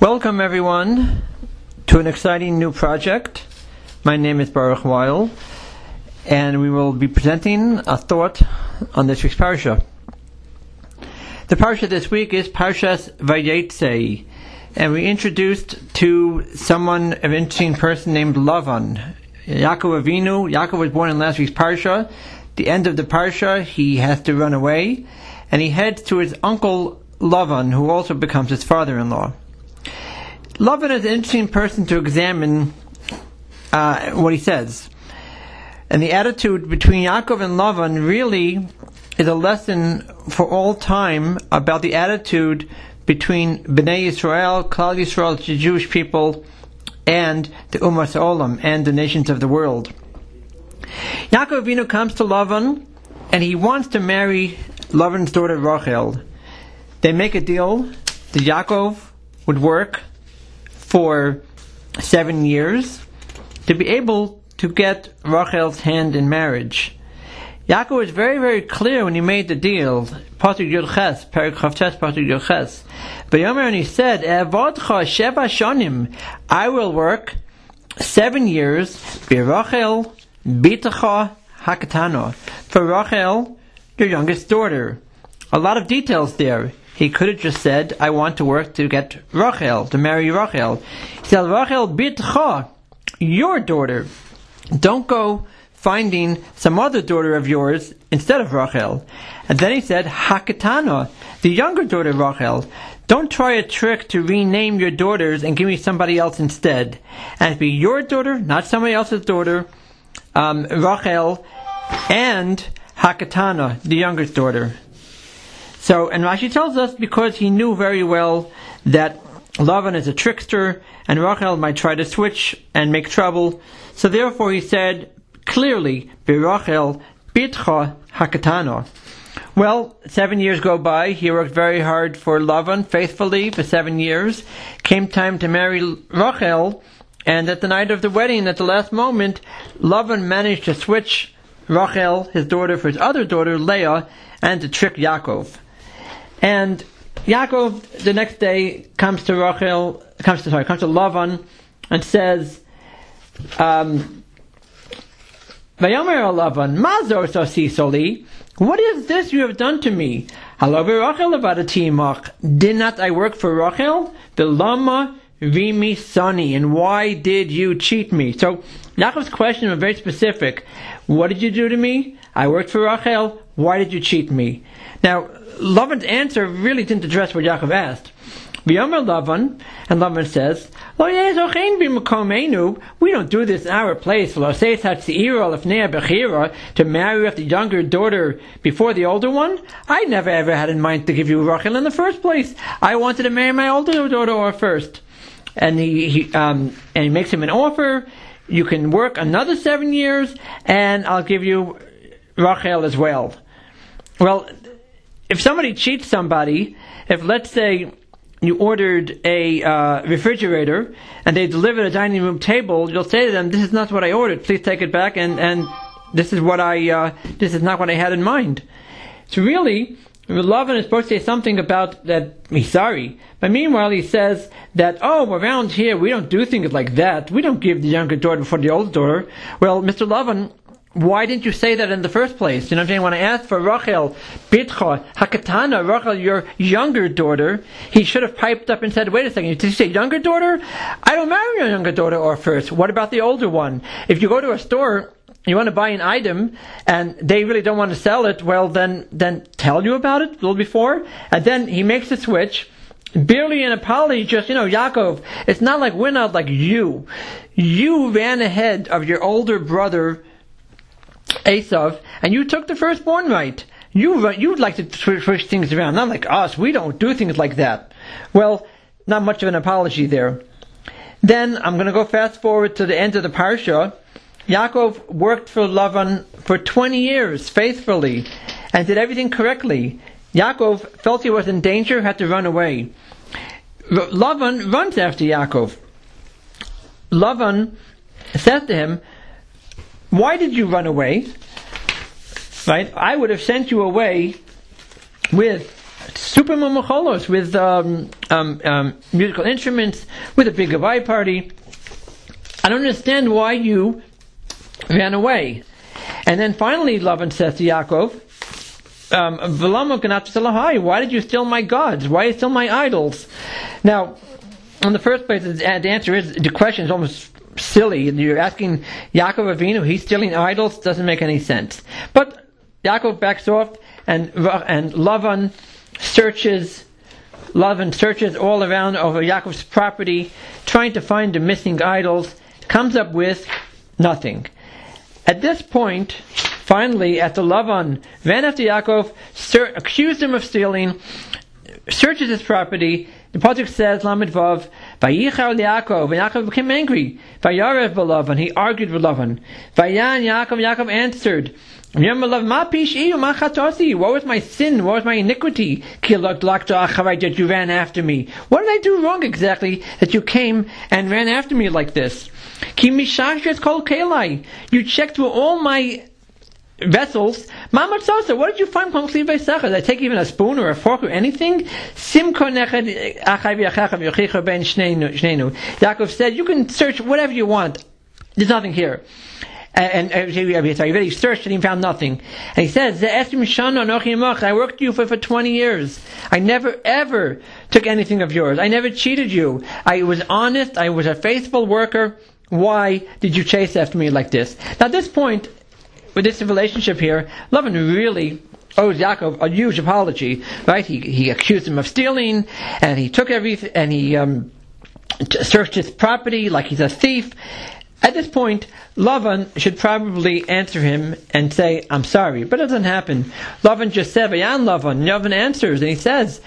Welcome, everyone, to an exciting new project. My name is Baruch Weil, and we will be presenting a thought on this week's parsha. The parsha this week is Parshas Vayetze, and we introduced to someone, an interesting person named Lavan. Yaakov Avinu, Yaakov was born in last week's parsha. The end of the parsha, he has to run away, and he heads to his uncle Lavan, who also becomes his father-in-law. Lavan is an interesting person to examine uh, what he says. And the attitude between Yaakov and Lavan really is a lesson for all time about the attitude between Bnei Israel, Klal Yisrael, the Jewish people, and the Umas Olam, and the nations of the world. Yaakov Avinu comes to Lavan, and he wants to marry Lavan's daughter Rachel. They make a deal that Yaakov would work for seven years to be able to get Rachel's hand in marriage. Yaakov was very, very clear when he made the deal. Pasuk Yud Ches, Perik Chavtes, Pasuk Yud Ches. Yomer and he said, Evodcha Sheva Shonim, I will work seven years, Birachel Bitacha Hakatano, for Rachel, your youngest daughter. A lot of details there. He could have just said, I want to work to get Rachel, to marry Rachel. He said, Rachel bitcha, your daughter. Don't go finding some other daughter of yours instead of Rachel. And then he said, Hakatana, the younger daughter of Rachel. Don't try a trick to rename your daughters and give me somebody else instead. And be your daughter, not somebody else's daughter, um, Rachel, and Hakatana, the youngest daughter. So, and Rashi tells us because he knew very well that Lavan is a trickster and Rachel might try to switch and make trouble. So therefore he said clearly, Birachel bitcha hakatana. Well, seven years go by. He worked very hard for Lavan, faithfully, for seven years. Came time to marry Rachel, and at the night of the wedding, at the last moment, Lavan managed to switch Rachel, his daughter, for his other daughter, Leah, and to trick Yaakov. And Yaakov the next day comes to Rachel, comes to sorry, comes to Lavan, and says, um, "Vayomer Lavan, Mazor soli, what is this you have done to me? Halo Rachel about a team. Did not I work for Rachel? The lama vimi sani, and why did you cheat me? So Yaakov's question was very specific. What did you do to me? I worked for Rachel. Why did you cheat me? Now, Lavan's answer really didn't address what Yaakov asked. V'yomer Lavan, and Lavan says, Lo we don't do this in our place. To marry off the younger daughter before the older one. I never ever had in mind to give you Rachel in the first place. I wanted to marry my older daughter first. And he, he um, and he makes him an offer. You can work another seven years, and I'll give you Rachel as well. Well, if somebody cheats somebody, if let's say you ordered a uh, refrigerator and they delivered a dining room table, you'll say to them, "This is not what I ordered. Please take it back." And and this is what I uh, this is not what I had in mind. So really, Lavan is supposed to say something about that he's sorry, but meanwhile he says that oh, around here we don't do things like that. We don't give the younger daughter before the older daughter. Well, Mr. Lavan why didn't you say that in the first place? You know what I'm saying? When I asked for Rachel, Bitcha, Hakatana, Rachel, your younger daughter, he should have piped up and said, wait a second, did you say younger daughter? I don't marry your younger daughter or first. What about the older one? If you go to a store, you want to buy an item and they really don't want to sell it, well then, then tell you about it a little before. And then he makes the switch barely an apology, just, you know, Yaakov, it's not like we're not like you. You ran ahead of your older brother Esav, and you took the firstborn right. You you'd like to switch things around, not like us. We don't do things like that. Well, not much of an apology there. Then I'm going to go fast forward to the end of the parsha. Yaakov worked for Lavan for 20 years faithfully and did everything correctly. Yaakov felt he was in danger, had to run away. Lavan runs after Yaakov. Lavan said to him, why did you run away? Right? I would have sent you away with super with um, um, um, musical instruments, with a big goodbye party. I don't understand why you ran away. And then finally, Lavan says to Yaakov, um, why did you steal my gods? Why you steal my idols? Now, in the first place, the answer is the question is almost silly. You're asking Yaakov Avinu, he's stealing idols, doesn't make any sense. But Yaakov backs off, and and Lavan searches. Lavan searches all around over Yaakov's property, trying to find the missing idols. Comes up with nothing. At this point, finally, after Lavan ran after Yaakov, ser- accused him of stealing, searches his property, the project says, Lamed Vav, Vayichar Yaakov, and Yaakov became angry. Vayarev Balavan, he argued with Lavan. Vayan Yaakov, Yaakov answered, what was my sin? What was my iniquity? That you ran after me. What did I do wrong exactly that you came and ran after me like this? You checked through all my vessels. Mamad Sasa, what did you find Did I take even a spoon or a fork or anything? Yaakov said, you can search whatever you want. There's nothing here. And, and he searched and he found nothing. And he says, I worked you for, for 20 years. I never ever took anything of yours. I never cheated you. I was honest. I was a faithful worker. Why did you chase after me like this? Now, at this point, with this relationship here, Lavan really owes Yaakov a huge apology, right? He, he accused him of stealing, and he took everything, and he um, searched his property like he's a thief. At this point, Lavan should probably answer him and say, I'm sorry. But it doesn't happen. Lavan just said, Vayan Lavan. Lavan answers and he says,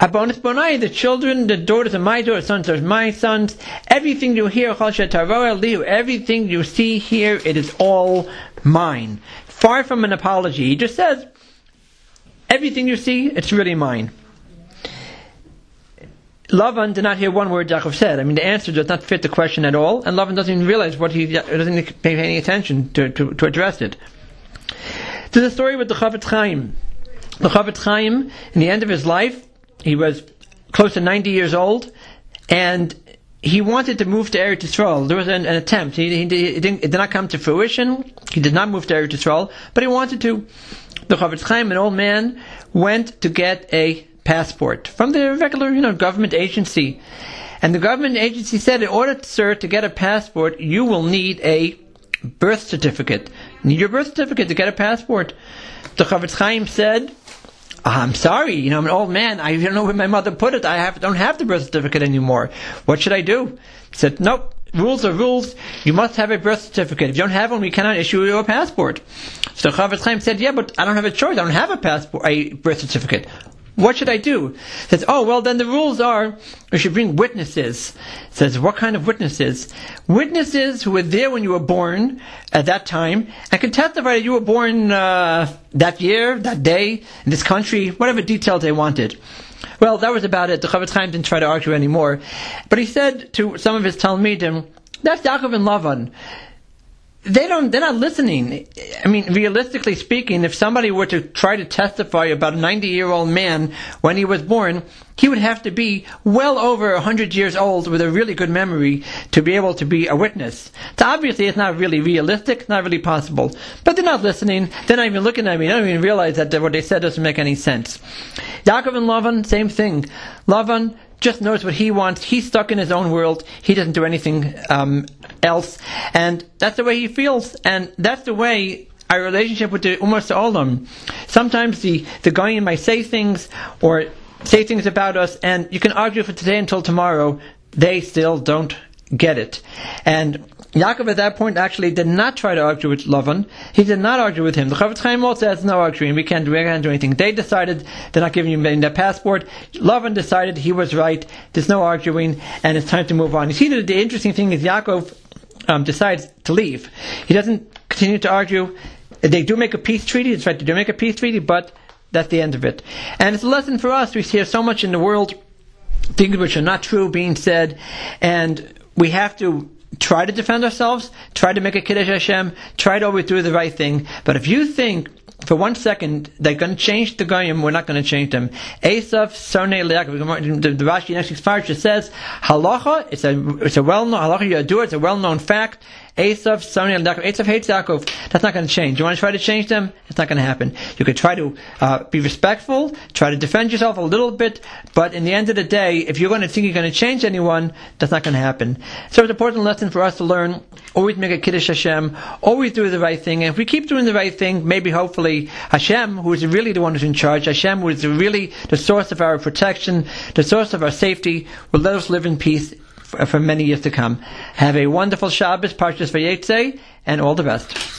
Abonis Bonai, the children, the daughters of my daughters, sons are my sons. Everything you hear, everything you see here, it is all mine. Far from an apology. He just says, everything you see, it's really mine. Lavan did not hear one word Yaakov said. I mean, the answer does not fit the question at all, and Lavan doesn't even realize what he doesn't pay any attention to, to, to address it. To the story with the Chofetz Chaim. The Chofetz Chaim, in the end of his life, he was close to 90 years old, and he wanted to move to Eretz Yisrael. There was an, an attempt. He, he, he it did not come to fruition. He did not move to Eretz Yisrael, but he wanted to. The Chofetz Chaim, an old man, went to get a passport from the regular, you know, government agency. And the government agency said, in order, sir, to get a passport, you will need a birth certificate. Need your birth certificate to get a passport. The Chofetz Chaim said, I'm sorry, you know, I'm an old man. I don't know where my mother put it. I have, don't have the birth certificate anymore. What should I do? He said, nope. Rules are rules. You must have a birth certificate. If you don't have one, we cannot issue you a passport. So Chofetz Chaim said, yeah, but I don't have a choice. I don't have a passport, a birth certificate. What should I do? Says, oh, well, then the rules are you should bring witnesses. Says, what kind of witnesses? Witnesses who were there when you were born at that time and can testify that you were born uh, that year, that day, in this country, whatever details they wanted. Well, that was about it. The Chofetz Chaim didn't try to argue anymore. But he said to some of his Talmidim, that's Yaakov and Lavan they don't they're not listening. I mean realistically speaking if somebody were to try to testify about a 90 year old man when he was born he would have to be well over 100 years old with a really good memory to be able to be a witness. So obviously it's not really realistic not really possible. But they're not listening. They're not even looking at me. They don't even realize that what they said doesn't make any sense. Yaakov and Lavan same thing. Lavan just knows what he wants. He's stuck in his own world. He doesn't do anything um, else, and that's the way he feels. And that's the way our relationship with the Ummah Olam. Sometimes the the Goyim might say things or say things about us, and you can argue for today until tomorrow. They still don't get it, and Yaakov at that point actually did not try to argue with Lavan. He did not argue with him. The Chofetz Chaim also says no arguing. We can't, we can't do anything. They decided they're not giving him their passport. Lavan decided he was right. There's no arguing, and it's time to move on. You see, the, the interesting thing is Yaakov um, decides to leave. He doesn't continue to argue. They do make a peace treaty. It's right. They do make a peace treaty, but that's the end of it. And it's a lesson for us. We hear so much in the world things which are not true being said, and we have to try to defend ourselves, try to make a Kiddush Hashem, try to always do the right thing. But if you think for one second they're going to change the Goyim, we're not going to change them. Esav Sonei Leakov. The, Rashi next week's parsha says halacha. It's a it's a well known halacha. You do it. It's a well known fact. Esav Sonei and Yaakov. Esav hates Yaakov. That's not going to change. You want to try to change them? It's not going to happen. You could try to uh, be respectful, try to defend yourself a little bit, but in the end of the day, if you're going to think you're going to change anyone, that's not going to happen. So it's an important lesson for us to learn. Always make a kiddush Hashem. Always do the right thing. And if we keep doing the right thing, maybe hopefully Hashem, who is really the one who's in charge, Hashem, who is really the source of our protection, the source of our safety, will let us live in peace for many years to come. Have a wonderful Shabbos, Parshas Vayetze, and all the best.